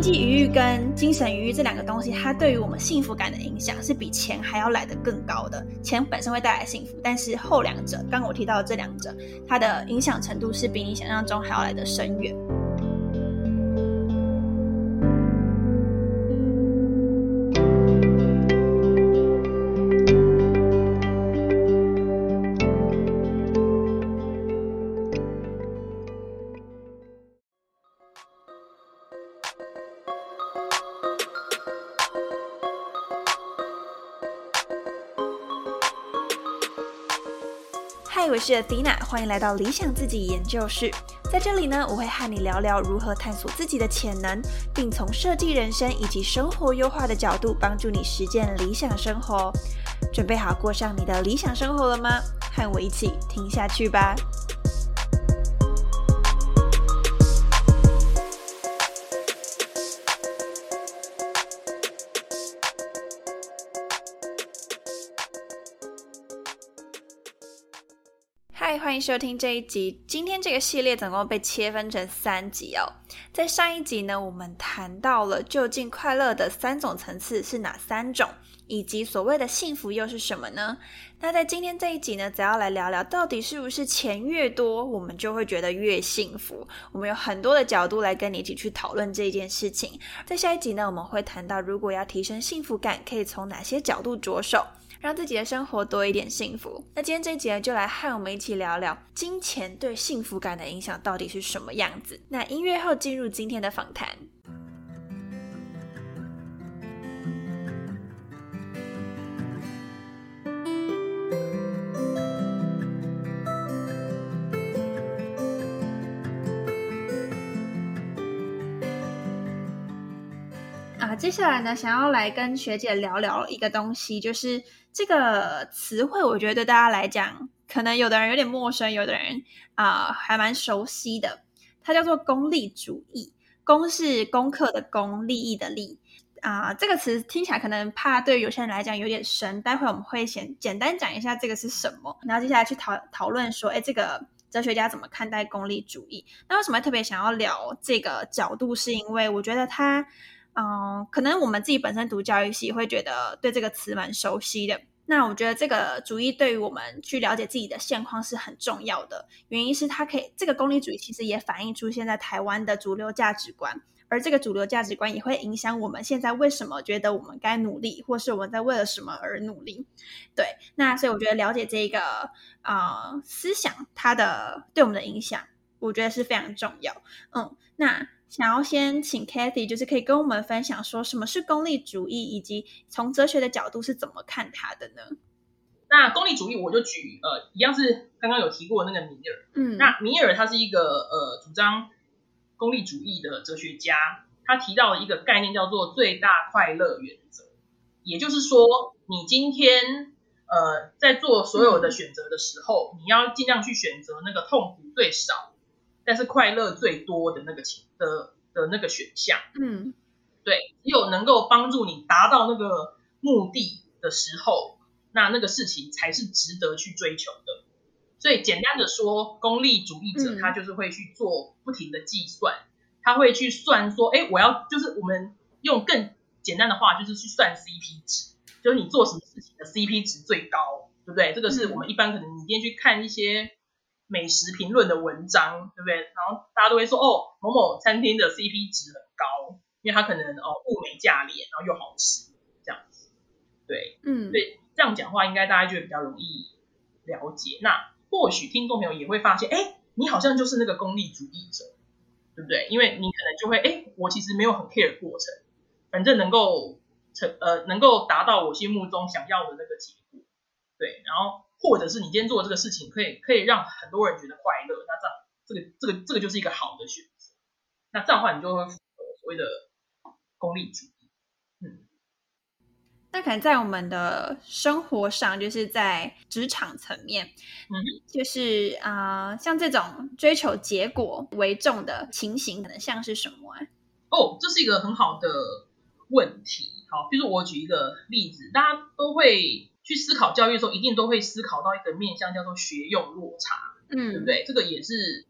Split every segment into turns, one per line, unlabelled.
经济余裕跟精神余裕这两个东西，它对于我们幸福感的影响是比钱还要来得更高的。钱本身会带来幸福，但是后两者，刚刚我提到的这两者，它的影响程度是比你想象中还要来得深远。我是 Athena，欢迎来到理想自己研究室。在这里呢，我会和你聊聊如何探索自己的潜能，并从设计人生以及生活优化的角度，帮助你实践理想生活。准备好过上你的理想生活了吗？和我一起听下去吧。嗨，欢迎收听这一集。今天这个系列总共被切分成三集哦。在上一集呢，我们谈到了究竟快乐的三种层次是哪三种，以及所谓的幸福又是什么呢？那在今天这一集呢，则要来聊聊到底是不是钱越多，我们就会觉得越幸福。我们有很多的角度来跟你一起去讨论这件事情。在下一集呢，我们会谈到如果要提升幸福感，可以从哪些角度着手。让自己的生活多一点幸福。那今天这一集呢就来和我们一起聊聊金钱对幸福感的影响到底是什么样子。那音乐后进入今天的访谈。接下来呢，想要来跟学姐聊聊一个东西，就是这个词汇，我觉得对大家来讲，可能有的人有点陌生，有的人啊还蛮熟悉的。它叫做功利主义，功是功课的功，利益的利啊。这个词听起来可能怕对有些人来讲有点深，待会我们会先简单讲一下这个是什么，然后接下来去讨讨论说，哎，这个哲学家怎么看待功利主义？那为什么特别想要聊这个角度？是因为我觉得它。嗯，可能我们自己本身读教育系会觉得对这个词蛮熟悉的。那我觉得这个主义对于我们去了解自己的现况是很重要的。原因是它可以，这个功利主义其实也反映出现在台湾的主流价值观，而这个主流价值观也会影响我们现在为什么觉得我们该努力，或是我们在为了什么而努力。对，那所以我觉得了解这个啊思想，它的对我们的影响，我觉得是非常重要。嗯，那。想要先请 Kathy，就是可以跟我们分享说什么是功利主义，以及从哲学的角度是怎么看它的呢？
那功利主义，我就举呃，一样是刚刚有提过那个米尔。嗯，那米尔他是一个呃主张功利主义的哲学家，他提到了一个概念叫做最大快乐原则，也就是说，你今天呃在做所有的选择的时候，你要尽量去选择那个痛苦最少。但是快乐最多的那个情的的那个选项，嗯，对，只有能够帮助你达到那个目的的时候，那那个事情才是值得去追求的。所以简单的说，功利主义者他就是会去做不停的计算，他会去算说，哎，我要就是我们用更简单的话，就是去算 CP 值，就是你做什么事情的 CP 值最高，对不对？这个是我们一般可能你今天去看一些。美食评论的文章，对不对？然后大家都会说，哦，某某餐厅的 CP 值很高，因为它可能哦物美价廉，然后又好吃，这样子。对，嗯，对，这样讲话应该大家就会比较容易了解。那或许听众朋友也会发现，哎，你好像就是那个功利主义者，对不对？因为你可能就会，哎，我其实没有很 care 过程，反正能够成呃能够达到我心目中想要的那个结果，对，然后。或者是你今天做这个事情，可以可以让很多人觉得快乐，那这样这个这个这个就是一个好的选择。那这样的话，你就会符合所谓的功利主义。嗯，
那可能在我们的生活上，就是在职场层面，嗯，就是啊，像这种追求结果为重的情形，可能像是什么啊？
哦，这是一个很好的问题。好，比如说我举一个例子，大家都会。去思考教育的时候，一定都会思考到一个面向，叫做学用落差，嗯，对不对？这个也是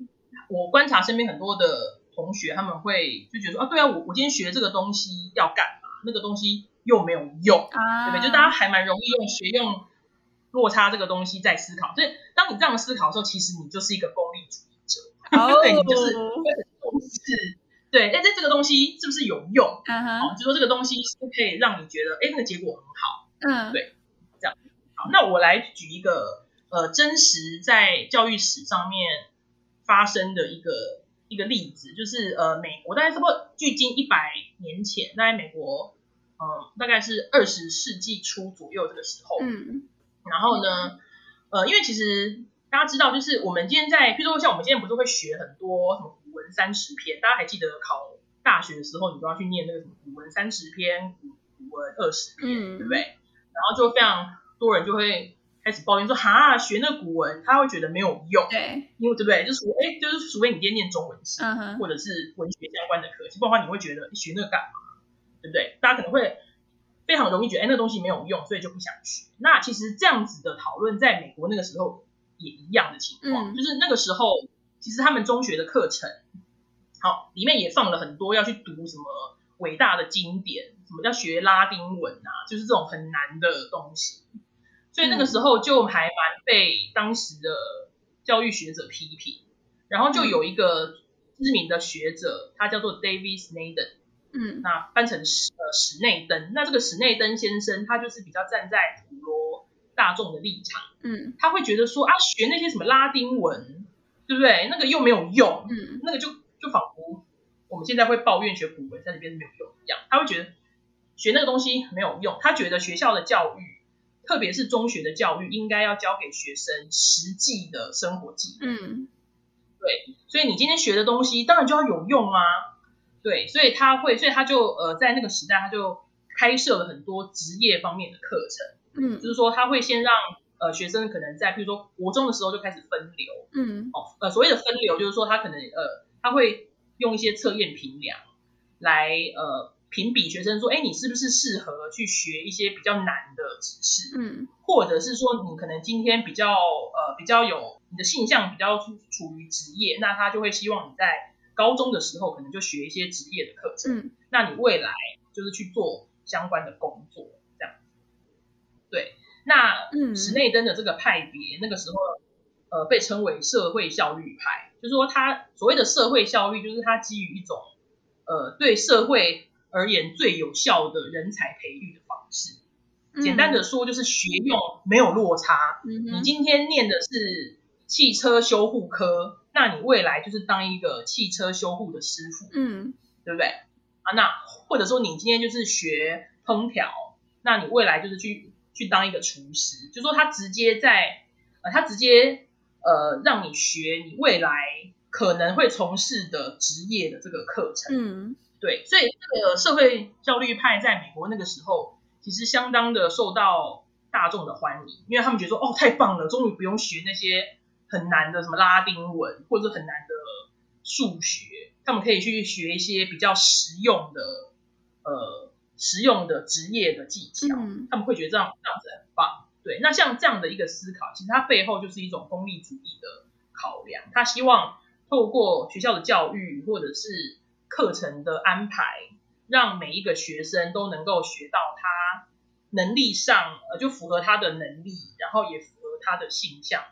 我观察身边很多的同学他们会就觉得说啊，对啊，我我今天学这个东西要干嘛？那个东西又没有用，对不对？就大家还蛮容易用学用落差这个东西在思考。所以当你这样思考的时候，其实你就是一个功利主义者，对你就是会很重视，对，哎，这这个东西是不是有用？嗯哼，就说这个东西是可以让你觉得，哎，那个结果很好。嗯，对。好，那我来举一个呃真实在教育史上面发生的一个。一个例子就是呃，美国大概差不多距今一百年前，大概美国呃大概是二十世纪初左右这个时候，嗯，然后呢，呃，因为其实大家知道，就是我们今天在，譬如说像我们今天不是会学很多什么古文三十篇，大家还记得考大学的时候，你都要去念那个什么古文三十篇、古古文二十篇，对不对？然后就非常多人就会。开始抱怨说哈学那古文他会觉得没有用，
对，
因为对不对？就是哎，就是除非你今天念中文系，或者是文学相关的科系，不然的话你会觉得学那个干嘛？对不对？大家可能会非常容易觉得哎，那东西没有用，所以就不想学。那其实这样子的讨论在美国那个时候也一样的情况，就是那个时候其实他们中学的课程，好里面也放了很多要去读什么伟大的经典，什么叫学拉丁文啊，就是这种很难的东西。所以那个时候就还蛮被当时的教育学者批评，然后就有一个知名的学者，他叫做 David Snaden，嗯，那翻成史呃史内登，那这个史内登先生他就是比较站在普罗大众的立场，嗯，他会觉得说啊学那些什么拉丁文，对不对？那个又没有用，嗯，那个就就仿佛我们现在会抱怨学古文在那边没有用一样，他会觉得学那个东西没有用，他觉得学校的教育。特别是中学的教育，应该要教给学生实际的生活技能。嗯，对，所以你今天学的东西，当然就要有用啊。对，所以他会，所以他就呃，在那个时代，他就开设了很多职业方面的课程。嗯，就是说他会先让呃学生可能在，比如说国中的时候就开始分流。嗯，哦，呃，所谓的分流就是说他可能呃他会用一些测验评量来呃。评比学生说，哎，你是不是适合去学一些比较难的知识？嗯，或者是说你可能今天比较呃比较有你的性向比较处处于职业，那他就会希望你在高中的时候可能就学一些职业的课程。嗯，那你未来就是去做相关的工作这样。对，那史内登的这个派别那个时候呃被称为社会效率派，就是说他所谓的社会效率，就是他基于一种呃对社会。而言最有效的人才培育的方式，简单的说就是学用没有落差。你今天念的是汽车修护科，那你未来就是当一个汽车修护的师傅，嗯，对不对？啊，那或者说你今天就是学烹调，那你未来就是去去当一个厨师，就说他直接在呃，他直接呃让你学你未来可能会从事的职业的这个课程，嗯。对，所以这个社会教育派在美国那个时候，其实相当的受到大众的欢迎，因为他们觉得说，哦，太棒了，终于不用学那些很难的什么拉丁文或者很难的数学，他们可以去学一些比较实用的，呃，实用的职业的技巧，他们会觉得这样这样子很棒。对，那像这样的一个思考，其实它背后就是一种功利主义的考量，他希望透过学校的教育或者是课程的安排，让每一个学生都能够学到他能力上，呃，就符合他的能力，然后也符合他的性向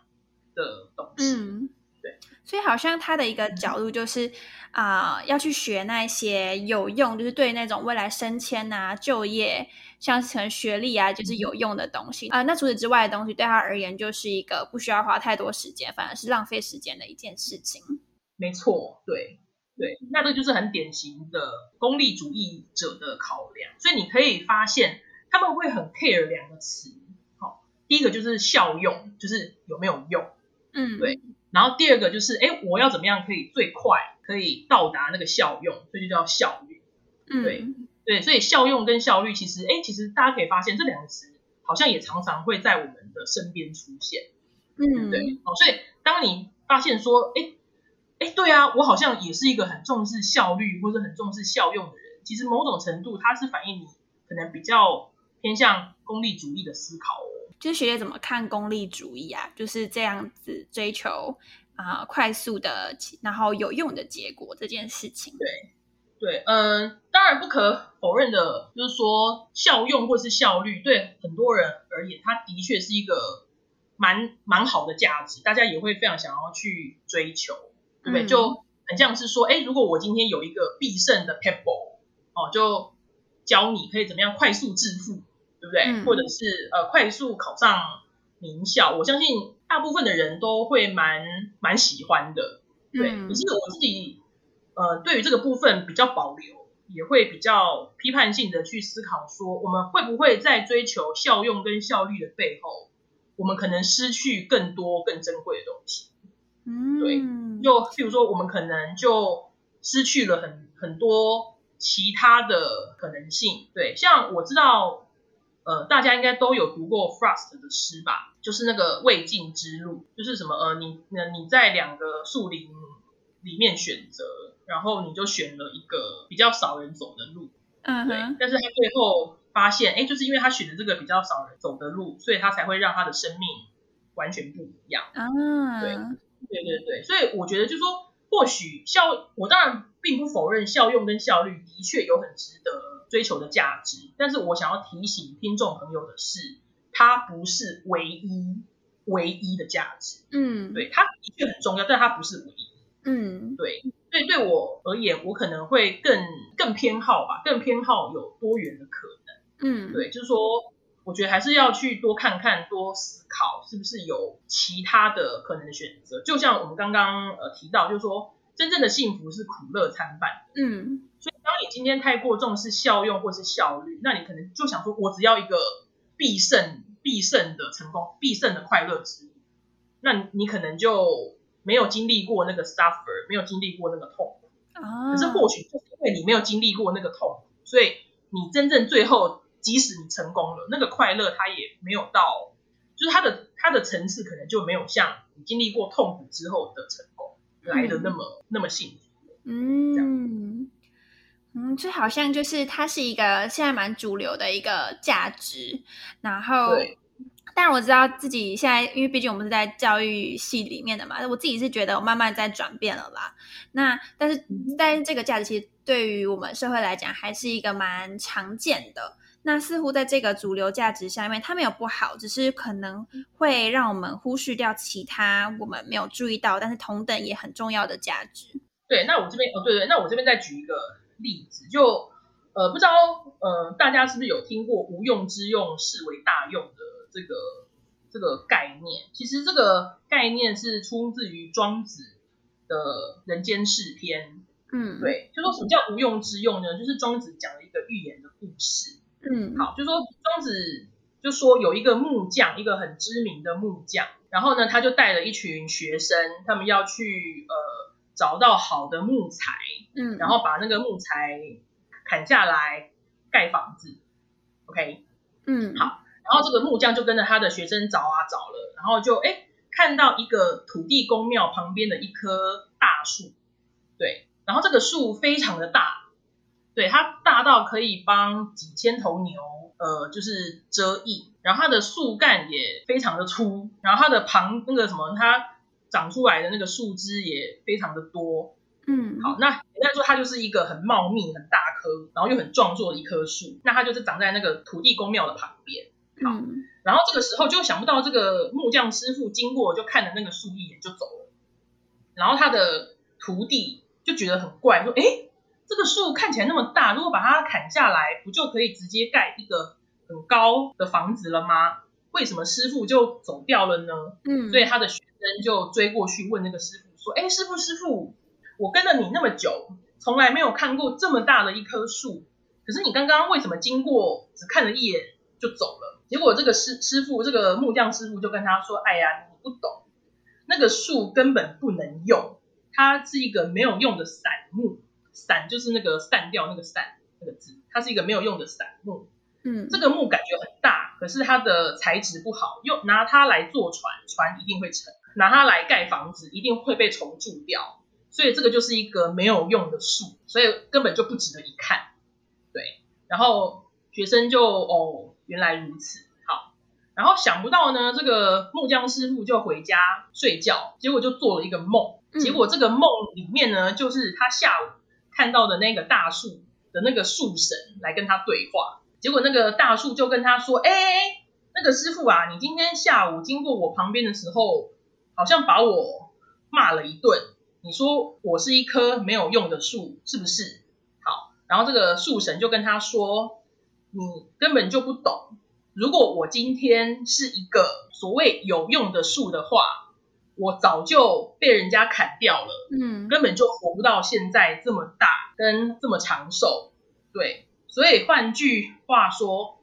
的东西。嗯，对。
所以好像他的一个角度就是啊，要去学那些有用，就是对那种未来升迁啊、就业，像可能学历啊，就是有用的东西啊。那除此之外的东西，对他而言就是一个不需要花太多时间，反而是浪费时间的一件事情。
没错，对。对，那这就是很典型的功利主义者的考量，所以你可以发现他们会很 care 两个词，好，第一个就是效用，就是有没有用，嗯，对，然后第二个就是，哎，我要怎么样可以最快可以到达那个效用，所以就叫效率，嗯，对，对，所以效用跟效率其实，哎，其实大家可以发现这两个词好像也常常会在我们的身边出现，嗯，对，哦，所以当你发现说，哎。哎，对啊，我好像也是一个很重视效率或者很重视效用的人。其实某种程度，它是反映你可能比较偏向功利主义的思考哦。
就是学姐怎么看功利主义啊？就是这样子追求啊快速的，然后有用的结果这件事情。
对，对，嗯，当然不可否认的，就是说效用或是效率，对很多人而言，它的确是一个蛮蛮好的价值，大家也会非常想要去追求，对不对？就很像是说，哎，如果我今天有一个必胜的 pebble，哦，就教你可以怎么样快速致富，对不对？或者是呃快速考上名校，我相信大部分的人都会蛮蛮喜欢的，对。可是我自己呃对于这个部分比较保留，也会比较批判性的去思考，说我们会不会在追求效用跟效率的背后，我们可能失去更多更珍贵的东西。嗯，对，又譬如说，我们可能就失去了很很多其他的可能性。对，像我知道，呃，大家应该都有读过 Frost 的诗吧？就是那个未尽之路，就是什么呃，你呃你在两个树林里面选择，然后你就选了一个比较少人走的路，嗯，对。但是他最后发现，哎，就是因为他选的这个比较少人走的路，所以他才会让他的生命完全不一样。啊，对。对对对，所以我觉得就是说，或许效，我当然并不否认效用跟效率的确有很值得追求的价值，但是我想要提醒听众朋友的是，它不是唯一唯一的价值。嗯，对，它的确很重要，但它不是唯一。嗯，对，所以对我而言，我可能会更更偏好吧，更偏好有多元的可能。嗯，对，就是说。我觉得还是要去多看看、多思考，是不是有其他的可能的选择。就像我们刚刚呃提到，就是说真正的幸福是苦乐参半。嗯，所以当你今天太过重视效用或是效率，那你可能就想说，我只要一个必胜、必胜的成功、必胜的快乐之路，那你可能就没有经历过那个 suffer，没有经历过那个痛苦。啊，可是或许就是因为你没有经历过那个痛苦，所以你真正最后。即使你成功了，那个快乐它也没有到，就是它的它的层次可能就没有像你经历过痛苦之后的成功来的那么那么幸福。嗯
嗯，就好像就是它是一个现在蛮主流的一个价值，然后，但我知道自己现在，因为毕竟我们是在教育系里面的嘛，我自己是觉得我慢慢在转变了啦。那但是但是这个价值其实对于我们社会来讲，还是一个蛮常见的。那似乎在这个主流价值下面，它没有不好，只是可能会让我们忽视掉其他我们没有注意到，但是同等也很重要的价值。
对，那我这边哦，对对，那我这边再举一个例子，就呃，不知道呃，大家是不是有听过“无用之用，视为大用”的这个这个概念？其实这个概念是出自于庄子的《人间世篇》。嗯，对，就说什么叫无用之用呢？就是庄子讲了一个寓言的故事。嗯，好，就说庄子就说有一个木匠，一个很知名的木匠，然后呢，他就带了一群学生，他们要去呃找到好的木材，嗯，然后把那个木材砍下来盖房子，OK，嗯，好，然后这个木匠就跟着他的学生找啊找了，然后就哎看到一个土地公庙旁边的一棵大树，对，然后这个树非常的大。对它大到可以帮几千头牛，呃，就是遮荫，然后它的树干也非常的粗，然后它的旁那个什么，它长出来的那个树枝也非常的多，嗯，好，那简单说，它就是一个很茂密、很大棵，然后又很壮作的一棵树，那它就是长在那个土地公庙的旁边，好，然后这个时候就想不到这个木匠师傅经过就看了那个树一眼就走了，然后他的徒弟就觉得很怪，说，哎。这个树看起来那么大，如果把它砍下来，不就可以直接盖一个很高的房子了吗？为什么师傅就走掉了呢？嗯，所以他的学生就追过去问那个师傅说：“哎，师傅师傅，我跟了你那么久，从来没有看过这么大的一棵树，可是你刚刚为什么经过只看了一眼就走了？”结果这个师师傅，这个木匠师傅就跟他说：“哎呀，你不懂，那个树根本不能用，它是一个没有用的散木。”散就是那个散掉那个散那个字，它是一个没有用的散木。嗯，这个木感觉很大，可是它的材质不好，用拿它来坐船，船一定会沉；拿它来盖房子，一定会被虫蛀掉。所以这个就是一个没有用的树，所以根本就不值得一看。对，然后学生就哦，原来如此。好，然后想不到呢，这个木匠师傅就回家睡觉，结果就做了一个梦。结果这个梦里面呢，就是他下午看到的那个大树的那个树神来跟他对话。结果那个大树就跟他说：“哎，那个师傅啊，你今天下午经过我旁边的时候，好像把我骂了一顿。你说我是一棵没有用的树，是不是？好，然后这个树神就跟他说：你根本就不懂。”如果我今天是一个所谓有用的树的话，我早就被人家砍掉了，嗯，根本就活不到现在这么大跟这么长寿，对，所以换句话说，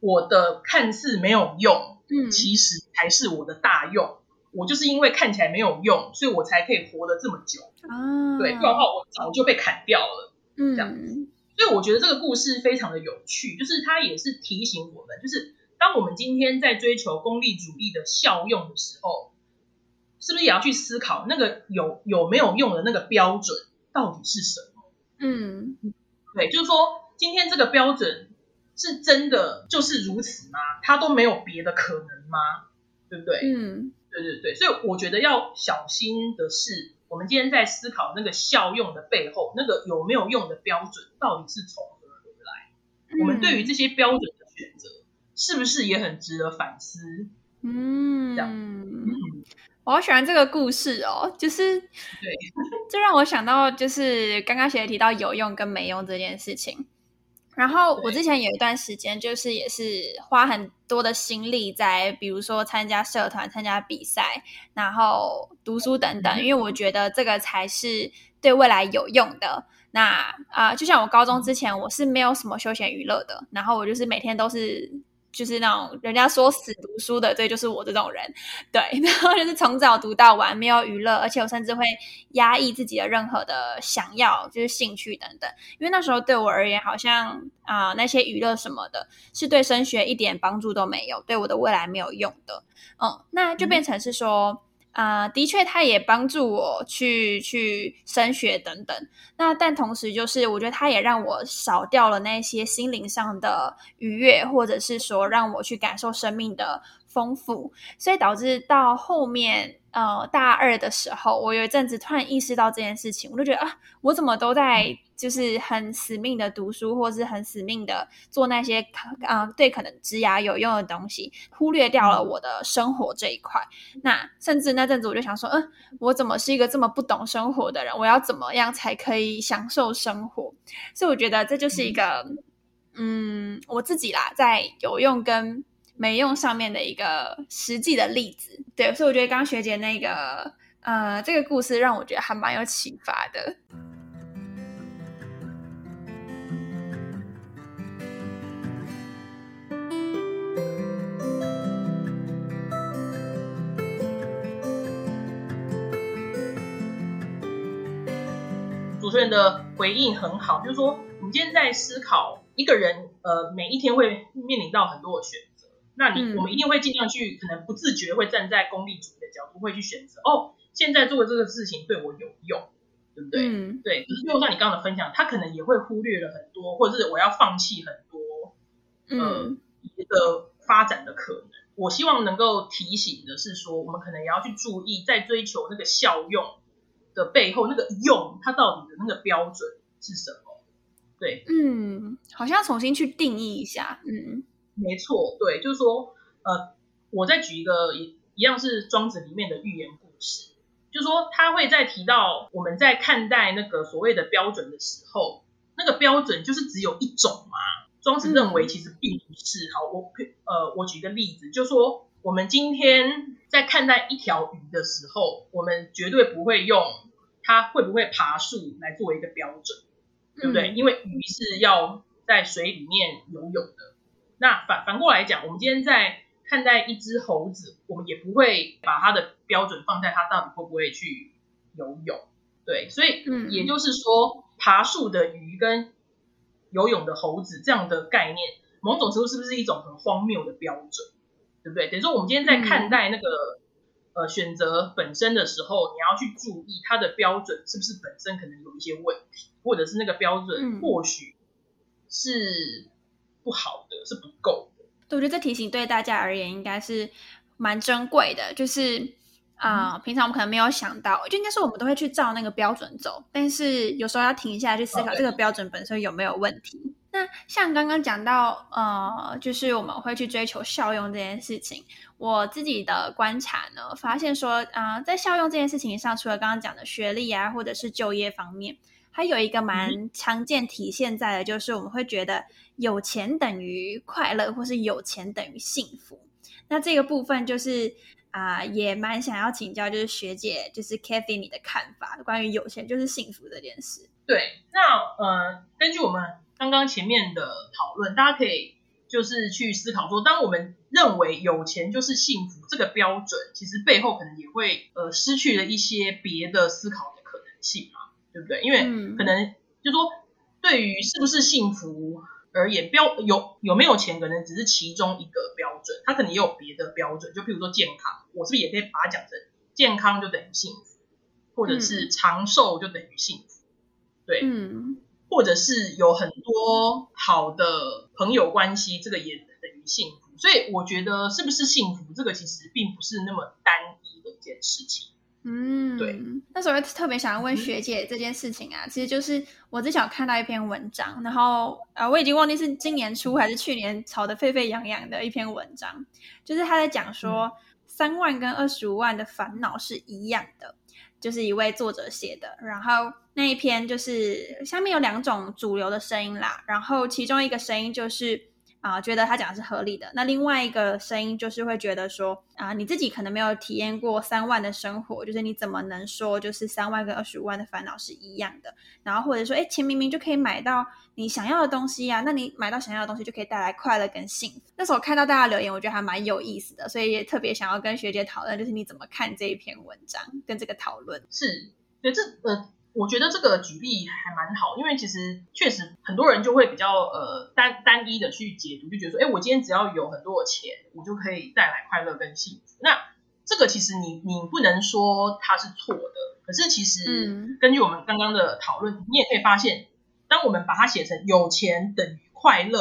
我的看似没有用，嗯，其实才是我的大用，我就是因为看起来没有用，所以我才可以活得这么久，啊，对，不然的话我早就被砍掉了，嗯，这样。子。所以我觉得这个故事非常的有趣，就是它也是提醒我们，就是当我们今天在追求功利主义的效用的时候，是不是也要去思考那个有有没有用的那个标准到底是什么？嗯，对，就是说今天这个标准是真的就是如此吗？它都没有别的可能吗？对不对？嗯，对对对，所以我觉得要小心的是。我们今天在思考那个效用的背后，那个有没有用的标准到底是从何而来？我们对于这些标准的选择，是不是也很值得反思？嗯，这样。
我好喜欢这个故事哦，就是
对，
这让我想到就是刚刚学姐提到有用跟没用这件事情。然后我之前有一段时间，就是也是花很多的心力在，比如说参加社团、参加比赛，然后读书等等，因为我觉得这个才是对未来有用的。那啊，就像我高中之前，我是没有什么休闲娱乐的，然后我就是每天都是。就是那种人家说死读书的，对，就是我这种人，对，然后就是从早读到晚，没有娱乐，而且我甚至会压抑自己的任何的想要，就是兴趣等等，因为那时候对我而言，好像啊那些娱乐什么的，是对升学一点帮助都没有，对我的未来没有用的，嗯，那就变成是说。啊，的确，它也帮助我去去升学等等。那但同时，就是我觉得它也让我少掉了那些心灵上的愉悦，或者是说让我去感受生命的丰富。所以导致到后面，呃，大二的时候，我有一阵子突然意识到这件事情，我就觉得啊，我怎么都在。就是很死命的读书，或是很死命的做那些啊，对可能职涯有用的东西，忽略掉了我的生活这一块。那甚至那阵子我就想说，嗯，我怎么是一个这么不懂生活的人？我要怎么样才可以享受生活？所以我觉得这就是一个，嗯，我自己啦，在有用跟没用上面的一个实际的例子。对，所以我觉得刚学姐那个，呃，这个故事让我觉得还蛮有启发的。
主持人的回应很好，就是说，我们今天在思考一个人，呃，每一天会面临到很多的选择，那你我们一定会尽量去，可能不自觉会站在功利主义的角度，会去选择，哦，现在做的这个事情对我有用，对不对？嗯，对。就是就像你刚刚的分享，他可能也会忽略了很多，或者是我要放弃很多，嗯，一个发展的可能。我希望能够提醒的是说，我们可能也要去注意，在追求那个效用。的背后那个用，它到底的那个标准是什么？对，
嗯，好像要重新去定义一下。嗯，
没错，对，就是说，呃，我再举一个一一样是庄子里面的寓言故事，就是说他会在提到我们在看待那个所谓的标准的时候，那个标准就是只有一种嘛？庄子认为其实并不是。好，我呃，我举个例子，就说我们今天在看待一条鱼的时候，我们绝对不会用。它会不会爬树来作为一个标准，对不对？因为鱼是要在水里面游泳的。那反反过来讲，我们今天在看待一只猴子，我们也不会把它的标准放在它到底会不会去游泳。对，所以也就是说，爬树的鱼跟游泳的猴子这样的概念，某种程度是不是一种很荒谬的标准？对不对？等于说，我们今天在看待那个。呃，选择本身的时候，你要去注意它的标准是不是本身可能有一些问题，或者是那个标准或许是不好的，是不够的。
我觉得这提醒对大家而言应该是蛮珍贵的，就是啊，平常我们可能没有想到，就应该是我们都会去照那个标准走，但是有时候要停下来去思考这个标准本身有没有问题。那像刚刚讲到，呃，就是我们会去追求效用这件事情，我自己的观察呢，发现说，啊，在效用这件事情上，除了刚刚讲的学历啊，或者是就业方面。还有一个蛮常见体现在的，就是我们会觉得有钱等于快乐，或是有钱等于幸福。那这个部分就是啊，也蛮想要请教，就是学姐，就是 Kathy 你的看法，关于有钱就是幸福这件事。
对，那呃，根据我们刚刚前面的讨论，大家可以就是去思考说，当我们认为有钱就是幸福这个标准，其实背后可能也会呃失去了一些别的思考的可能性嘛。对不对？因为可能就说，对于是不是幸福而言，标有有没有钱，可能只是其中一个标准，它可能也有别的标准。就譬如说健康，我是不是也可以把它讲成健康就等于幸福，或者是长寿就等于幸福？对，嗯，或者是有很多好的朋友关系，这个也等于幸福。所以我觉得，是不是幸福，这个其实并不是那么单一的一件事情。
嗯，对。那时候特别想要问学姐这件事情啊，其实就是我之前有看到一篇文章，然后呃，我已经忘记是今年初还是去年炒得沸沸扬扬的一篇文章，就是他在讲说三万跟二十五万的烦恼是一样的，就是一位作者写的。然后那一篇就是下面有两种主流的声音啦，然后其中一个声音就是。啊，觉得他讲的是合理的。那另外一个声音就是会觉得说，啊，你自己可能没有体验过三万的生活，就是你怎么能说就是三万跟二十五万的烦恼是一样的？然后或者说，哎，钱明明就可以买到你想要的东西呀，那你买到想要的东西就可以带来快乐跟幸福。那时候看到大家留言，我觉得还蛮有意思的，所以也特别想要跟学姐讨论，就是你怎么看这一篇文章跟这个讨论？
是，对，这呃。我觉得这个举例还蛮好，因为其实确实很多人就会比较呃单单一的去解读，就觉得说，哎，我今天只要有很多的钱，我就可以带来快乐跟幸福。那这个其实你你不能说它是错的，可是其实根据我们刚刚的讨论，你也可以发现，当我们把它写成有钱等于快乐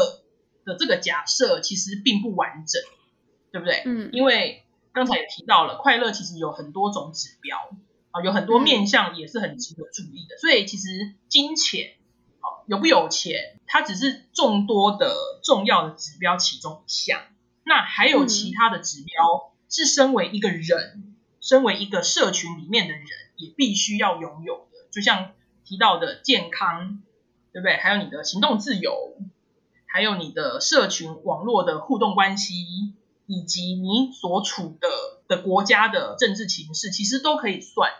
的这个假设，其实并不完整，对不对？嗯，因为刚才也提到了，快乐其实有很多种指标。有很多面向也是很值得注意的，所以其实金钱，好有不有钱，它只是众多的重要的指标其中一项。那还有其他的指标，是身为一个人，身为一个社群里面的人，也必须要拥有的。就像提到的健康，对不对？还有你的行动自由，还有你的社群网络的互动关系，以及你所处的的国家的政治情势，其实都可以算。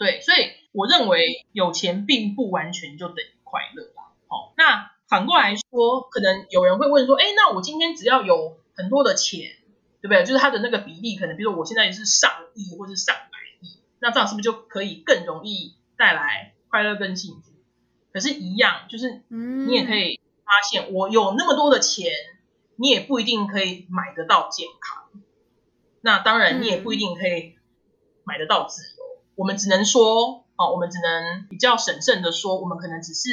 对，所以我认为有钱并不完全就等于快乐啦。好，那反过来说，可能有人会问说，哎，那我今天只要有很多的钱，对不对？就是它的那个比例，可能比如说我现在是上亿或是上百亿，那这样是不是就可以更容易带来快乐跟幸福？可是，一样，就是你也可以发现，我有那么多的钱，你也不一定可以买得到健康。那当然，你也不一定可以买得到自由。我们只能说，哦，我们只能比较审慎的说，我们可能只是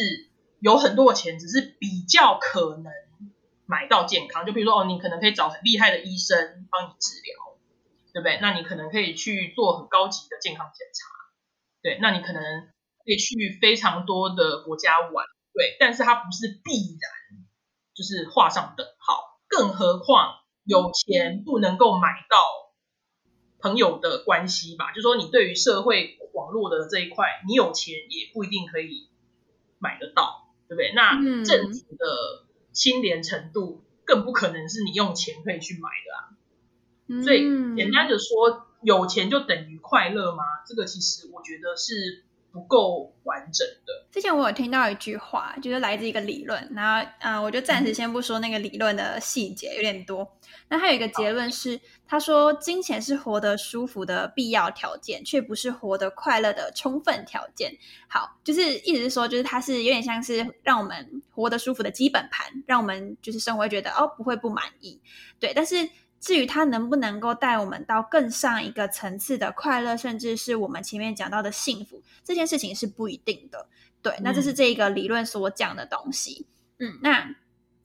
有很多的钱，只是比较可能买到健康。就比如说，哦，你可能可以找很厉害的医生帮你治疗，对不对？那你可能可以去做很高级的健康检查，对，那你可能可以去非常多的国家玩，对，但是它不是必然，就是画上等号。更何况有钱不能够买到。朋友的关系吧，就说你对于社会网络的这一块，你有钱也不一定可以买得到，对不对？那政府的清廉程度更不可能是你用钱可以去买的啊。所以简单的说，有钱就等于快乐吗？这个其实我觉得是。不够完整的。
之前我有听到一句话，就是来自一个理论，然后嗯，我就暂时先不说那个理论的细节，有点多。那还有一个结论是，他说金钱是活得舒服的必要条件，却不是活得快乐的充分条件。好，就是意思是说，就是它是有点像是让我们活得舒服的基本盘，让我们就是生活觉得哦不会不满意。对，但是。至于它能不能够带我们到更上一个层次的快乐，甚至是我们前面讲到的幸福，这件事情是不一定的。对，那这是这个理论所讲的东西。嗯，那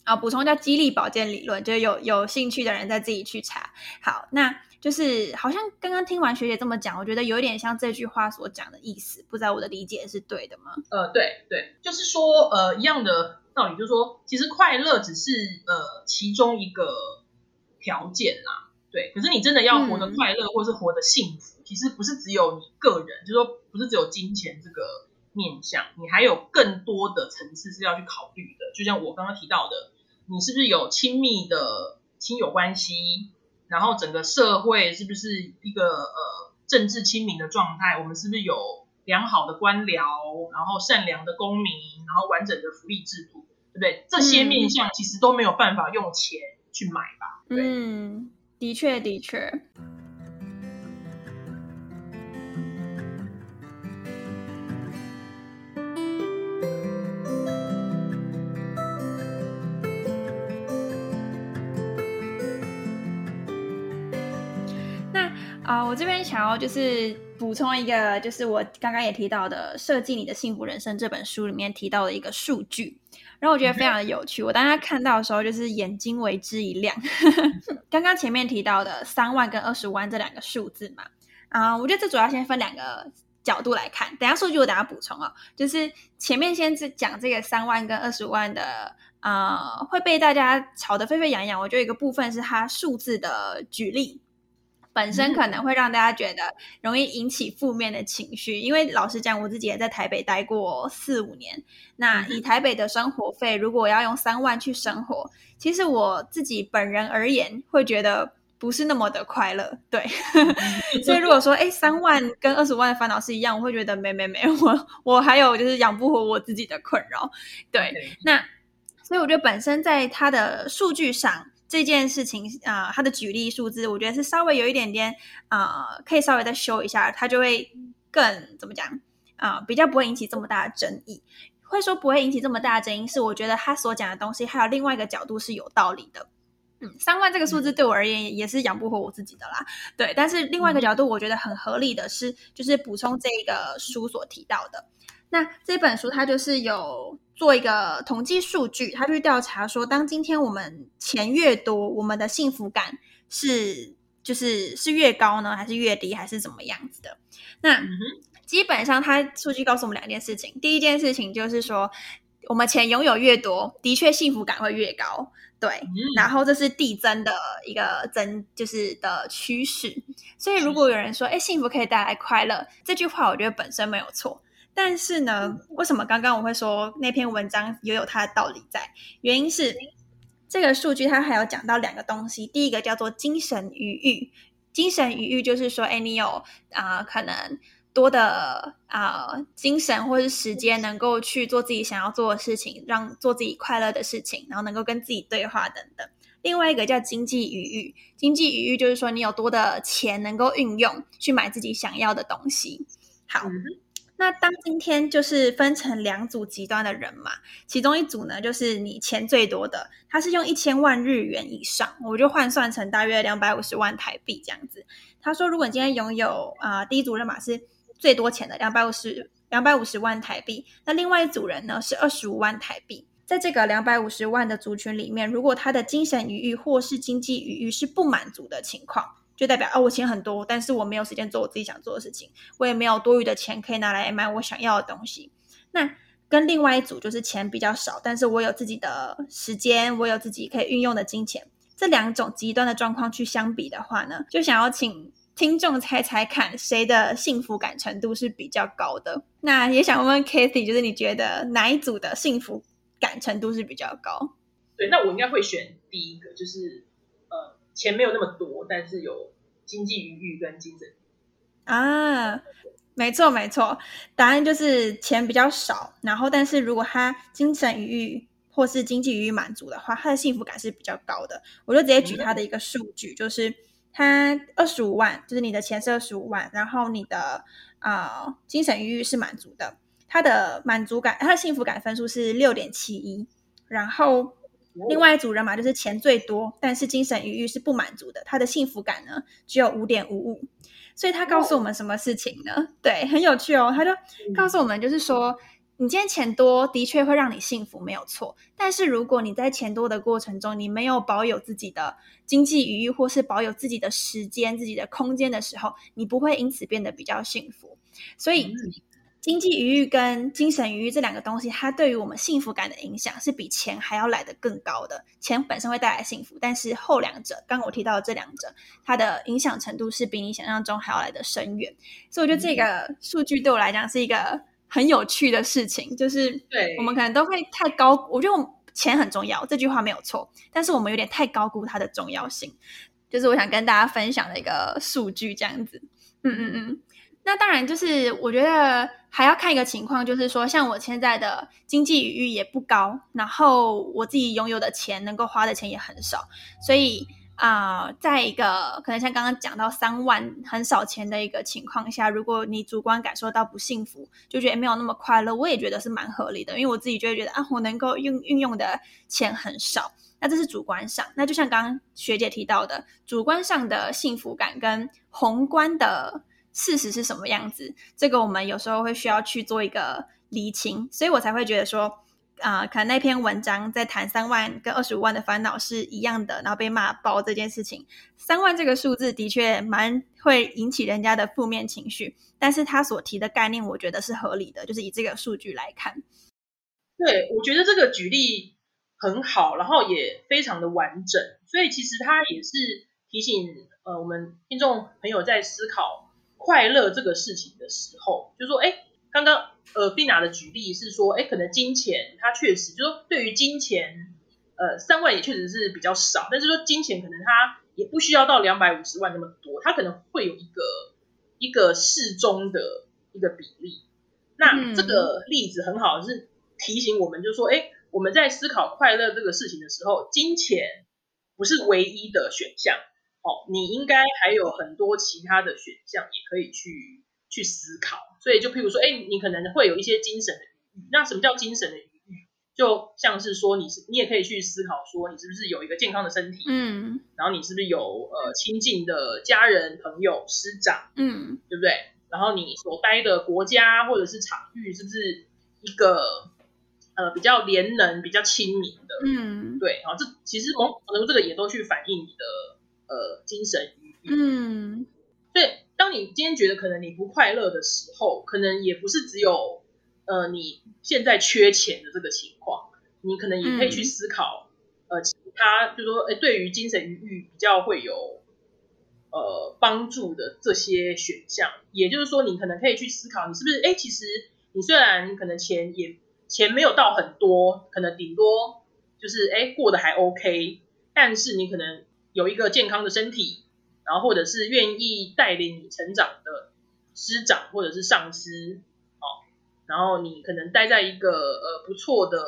啊，补充叫激励保健理论，就是有有兴趣的人再自己去查。好，那就是好像刚刚听完学姐这么讲，我觉得有点像这句话所讲的意思，不知道我的理解是对的吗？
呃，对对，就是说呃一样的道理，就是说其实快乐只是呃其中一个条件啦，对。可是你真的要活得快乐，或是活得幸福，其实不是只有你个人，就是说不是只有金钱这个面向，你还有更多的层次是要去考虑的。就像我刚刚提到的。你是不是有亲密的亲友关系？然后整个社会是不是一个呃政治亲民的状态？我们是不是有良好的官僚？然后善良的公民？然后完整的福利制度，对不对？这些面向其实都没有办法用钱去买吧？
嗯，的确，的确。那啊，我这边想要就是补充一个，就是我刚刚也提到的《设计你的幸福人生》这本书里面提到的一个数据，然后我觉得非常的有趣。我当时看到的时候，就是眼睛为之一亮。刚刚前面提到的三万跟二十万这两个数字嘛，啊，我觉得这主要先分两个角度来看。等下数据我等下补充哦。就是前面先是讲这个三万跟二十万的，啊，会被大家吵得沸沸扬扬。我觉得一个部分是它数字的举例。本身可能会让大家觉得容易引起负面的情绪，因为老实讲，我自己也在台北待过四五年。那以台北的生活费，如果要用三万去生活，其实我自己本人而言，会觉得不是那么的快乐。对，所以如果说，哎，三万跟二十万的烦恼是一样，我会觉得没没没，我我还有就是养不活我自己的困扰。对，那所以我觉得本身在它的数据上。这件事情啊，他的举例数字，我觉得是稍微有一点点啊，可以稍微再修一下，他就会更怎么讲啊，比较不会引起这么大的争议。会说不会引起这么大的争议，是我觉得他所讲的东西还有另外一个角度是有道理的。嗯，三万这个数字对我而言也是养不活我自己的啦。对，但是另外一个角度，我觉得很合理的是，就是补充这个书所提到的。那这本书它就是有做一个统计数据，它去调查说，当今天我们钱越多，我们的幸福感是就是是越高呢，还是越低，还是怎么样子的？那基本上，它数据告诉我们两件事情。第一件事情就是说，我们钱拥有越多，的确幸福感会越高，对。然后这是递增的一个增，就是的趋势。所以如果有人说，哎，幸福可以带来快乐，这句话我觉得本身没有错。但是呢，为什么刚刚我会说那篇文章也有它的道理在？原因是这个数据它还有讲到两个东西，第一个叫做精神余裕。精神余裕就是说，哎，你有啊，可能多的啊精神或是时间，能够去做自己想要做的事情，让做自己快乐的事情，然后能够跟自己对话等等。另外一个叫经济余裕，经济余裕就是说你有多的钱能够运用去买自己想要的东西。好。那当今天就是分成两组极端的人嘛，其中一组呢，就是你钱最多的，他是用一千万日元以上，我就换算成大约两百五十万台币这样子。他说，如果你今天拥有啊，第一组人马是最多钱的两百五十两百五十万台币，那另外一组人呢是二十五万台币，在这个两百五十万的族群里面，如果他的精神余裕或是经济余裕是不满足的情况。就代表啊，我钱很多，但是我没有时间做我自己想做的事情，我也没有多余的钱可以拿来买我想要的东西。那跟另外一组就是钱比较少，但是我有自己的时间，我有自己可以运用的金钱，这两种极端的状况去相比的话呢，就想要请听众猜猜看，谁的幸福感程度是比较高的？那也想问问 Kathy，就是你觉得哪一组的幸福感程度是比较高？
对，那我应该会选第一个，就是。钱没有那么多，但是有经济余裕跟精神
啊，没错没错，答案就是钱比较少，然后但是如果他精神余裕或是经济余裕满足的话，他的幸福感是比较高的。我就直接举他的一个数据，就是他二十五万，就是你的钱是二十五万，然后你的啊精神余裕是满足的，他的满足感，他的幸福感分数是六点七一，然后。另外一组人嘛，就是钱最多，但是精神愉悦是不满足的，他的幸福感呢只有五点五五，所以他告诉我们什么事情呢？对，很有趣哦，他就告诉我们，就是说你今天钱多的确会让你幸福，没有错。但是如果你在钱多的过程中，你没有保有自己的经济余裕，或是保有自己的时间、自己的空间的时候，你不会因此变得比较幸福。所以。经济愉悦跟精神愉悦这两个东西，它对于我们幸福感的影响是比钱还要来得更高的。钱本身会带来幸福，但是后两者，刚刚我提到的这两者，它的影响程度是比你想象中还要来的深远。所以我觉得这个数据对我来讲是一个很有趣的事情，就是
对
我们可能都会太高，我觉得钱很重要，这句话没有错，但是我们有点太高估它的重要性。就是我想跟大家分享的一个数据，这样子。嗯嗯嗯。那当然，就是我觉得还要看一个情况，就是说，像我现在的经济余裕也不高，然后我自己拥有的钱能够花的钱也很少，所以啊，在一个可能像刚刚讲到三万很少钱的一个情况下，如果你主观感受到不幸福，就觉得没有那么快乐，我也觉得是蛮合理的，因为我自己就会觉得啊，我能够运运用的钱很少，那这是主观上。那就像刚刚学姐提到的，主观上的幸福感跟宏观的。事实是什么样子？这个我们有时候会需要去做一个厘清，所以我才会觉得说，啊，可能那篇文章在谈三万跟二十五万的烦恼是一样的，然后被骂爆这件事情，三万这个数字的确蛮会引起人家的负面情绪，但是他所提的概念，我觉得是合理的，就是以这个数据来看。
对，我觉得这个举例很好，然后也非常的完整，所以其实他也是提醒呃我们听众朋友在思考。快乐这个事情的时候，就说，哎，刚刚呃，碧娜的举例是说，哎，可能金钱它确实，就说对于金钱，呃，三万也确实是比较少，但是说金钱可能它也不需要到两百五十万那么多，它可能会有一个一个适中的一个比例。那这个例子很好，是提醒我们，就说，哎，我们在思考快乐这个事情的时候，金钱不是唯一的选项。哦，你应该还有很多其他的选项也可以去去思考，所以就譬如说，哎，你可能会有一些精神的余裕。那什么叫精神的余裕？就像是说，你是你也可以去思考说，你是不是有一个健康的身体？嗯，然后你是不是有呃亲近的家人、朋友、师长？嗯，对不对？然后你所待的国家或者是场域是不是一个呃比较廉能、比较亲民的？嗯，对。然后这其实某可能这个也都去反映你的。呃，精神。嗯，所以当你今天觉得可能你不快乐的时候，可能也不是只有呃你现在缺钱的这个情况，你可能也可以去思考呃其他，就是说，哎，对于精神余裕比较会有呃帮助的这些选项。也就是说，你可能可以去思考，你是不是哎，其实你虽然可能钱也钱没有到很多，可能顶多就是哎过得还 OK，但是你可能。有一个健康的身体，然后或者是愿意带领你成长的师长或者是上司，哦，然后你可能待在一个呃不错的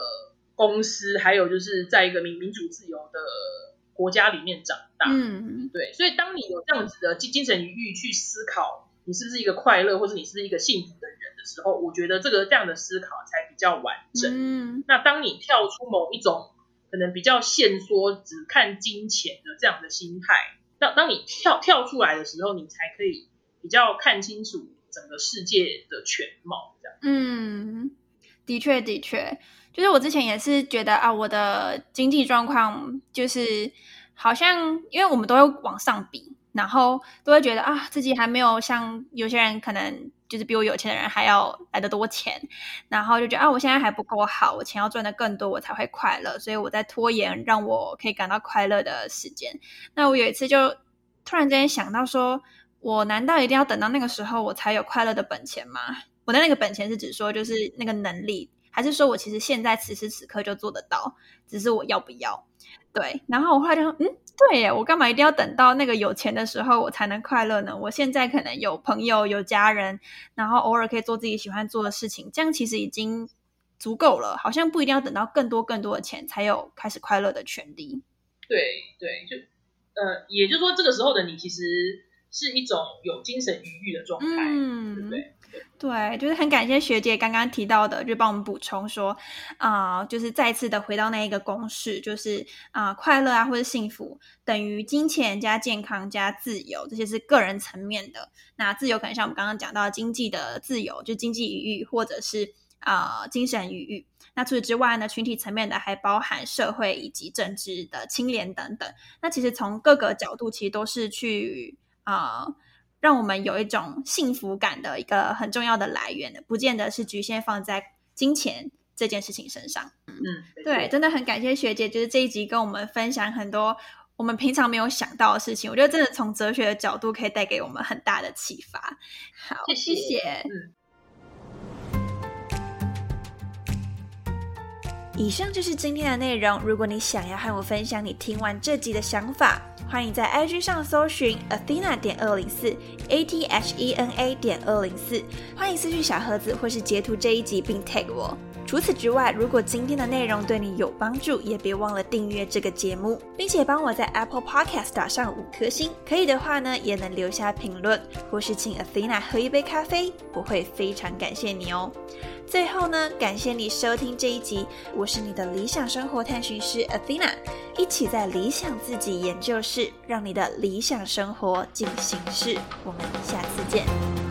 公司，还有就是在一个民民主自由的国家里面长大，嗯，对，所以当你有这样子的精精神余裕去思考你是不是一个快乐或者你是一个幸福的人的时候，我觉得这个这样的思考才比较完整。嗯，那当你跳出某一种。可能比较限缩，只看金钱的这样的心态。当当你跳跳出来的时候，你才可以比较看清楚整个世界的全貌。这样，
嗯，的确的确，就是我之前也是觉得啊，我的经济状况就是好像，因为我们都会往上比，然后都会觉得啊，自己还没有像有些人可能。就是比我有钱的人还要来的多钱，然后就觉得啊，我现在还不够好，我钱要赚的更多，我才会快乐，所以我在拖延让我可以感到快乐的时间。那我有一次就突然之间想到，说我难道一定要等到那个时候我才有快乐的本钱吗？我的那个本钱是指说就是那个能力，还是说我其实现在此时此刻就做得到，只是我要不要？对，然后我后来就，嗯，对耶，我干嘛一定要等到那个有钱的时候我才能快乐呢？我现在可能有朋友、有家人，然后偶尔可以做自己喜欢做的事情，这样其实已经足够了。好像不一定要等到更多更多的钱才有开始快乐的权利。
对对，就呃，也就是说，这个时候的你其实是一种有精神愉悦的状态，对不对？
对，就是很感谢学姐刚刚提到的，就帮我们补充说，啊，就是再次的回到那一个公式，就是啊，快乐啊或者幸福等于金钱加健康加自由，这些是个人层面的。那自由可能像我们刚刚讲到经济的自由，就经济余裕，或者是呃精神愉悦。那除此之外呢，群体层面的还包含社会以及政治的清廉等等。那其实从各个角度，其实都是去啊，让我们有一种幸福感的一个很重要的来源的，不见得是局限放在金钱这件事情身上。
嗯，
对，真的很感谢学姐，就是这一集跟我们分享很多我们平常没有想到的事情。我觉得真的从哲学的角度可以带给我们很大的启发。好，谢谢。以上就是今天的内容。如果你想要和我分享你听完这集的想法，欢迎在 IG 上搜寻 Athena 点二零四 A T H E N A 点二零四，欢迎私讯小盒子或是截图这一集并 tag 我。除此之外，如果今天的内容对你有帮助，也别忘了订阅这个节目，并且帮我在 Apple Podcast 打上五颗星。可以的话呢，也能留下评论，或是请 Athena 喝一杯咖啡，我会非常感谢你哦。最后呢，感谢你收听这一集，我是你的理想生活探寻师 Athena，一起在理想自己研究室，让你的理想生活进行式。我们下次见。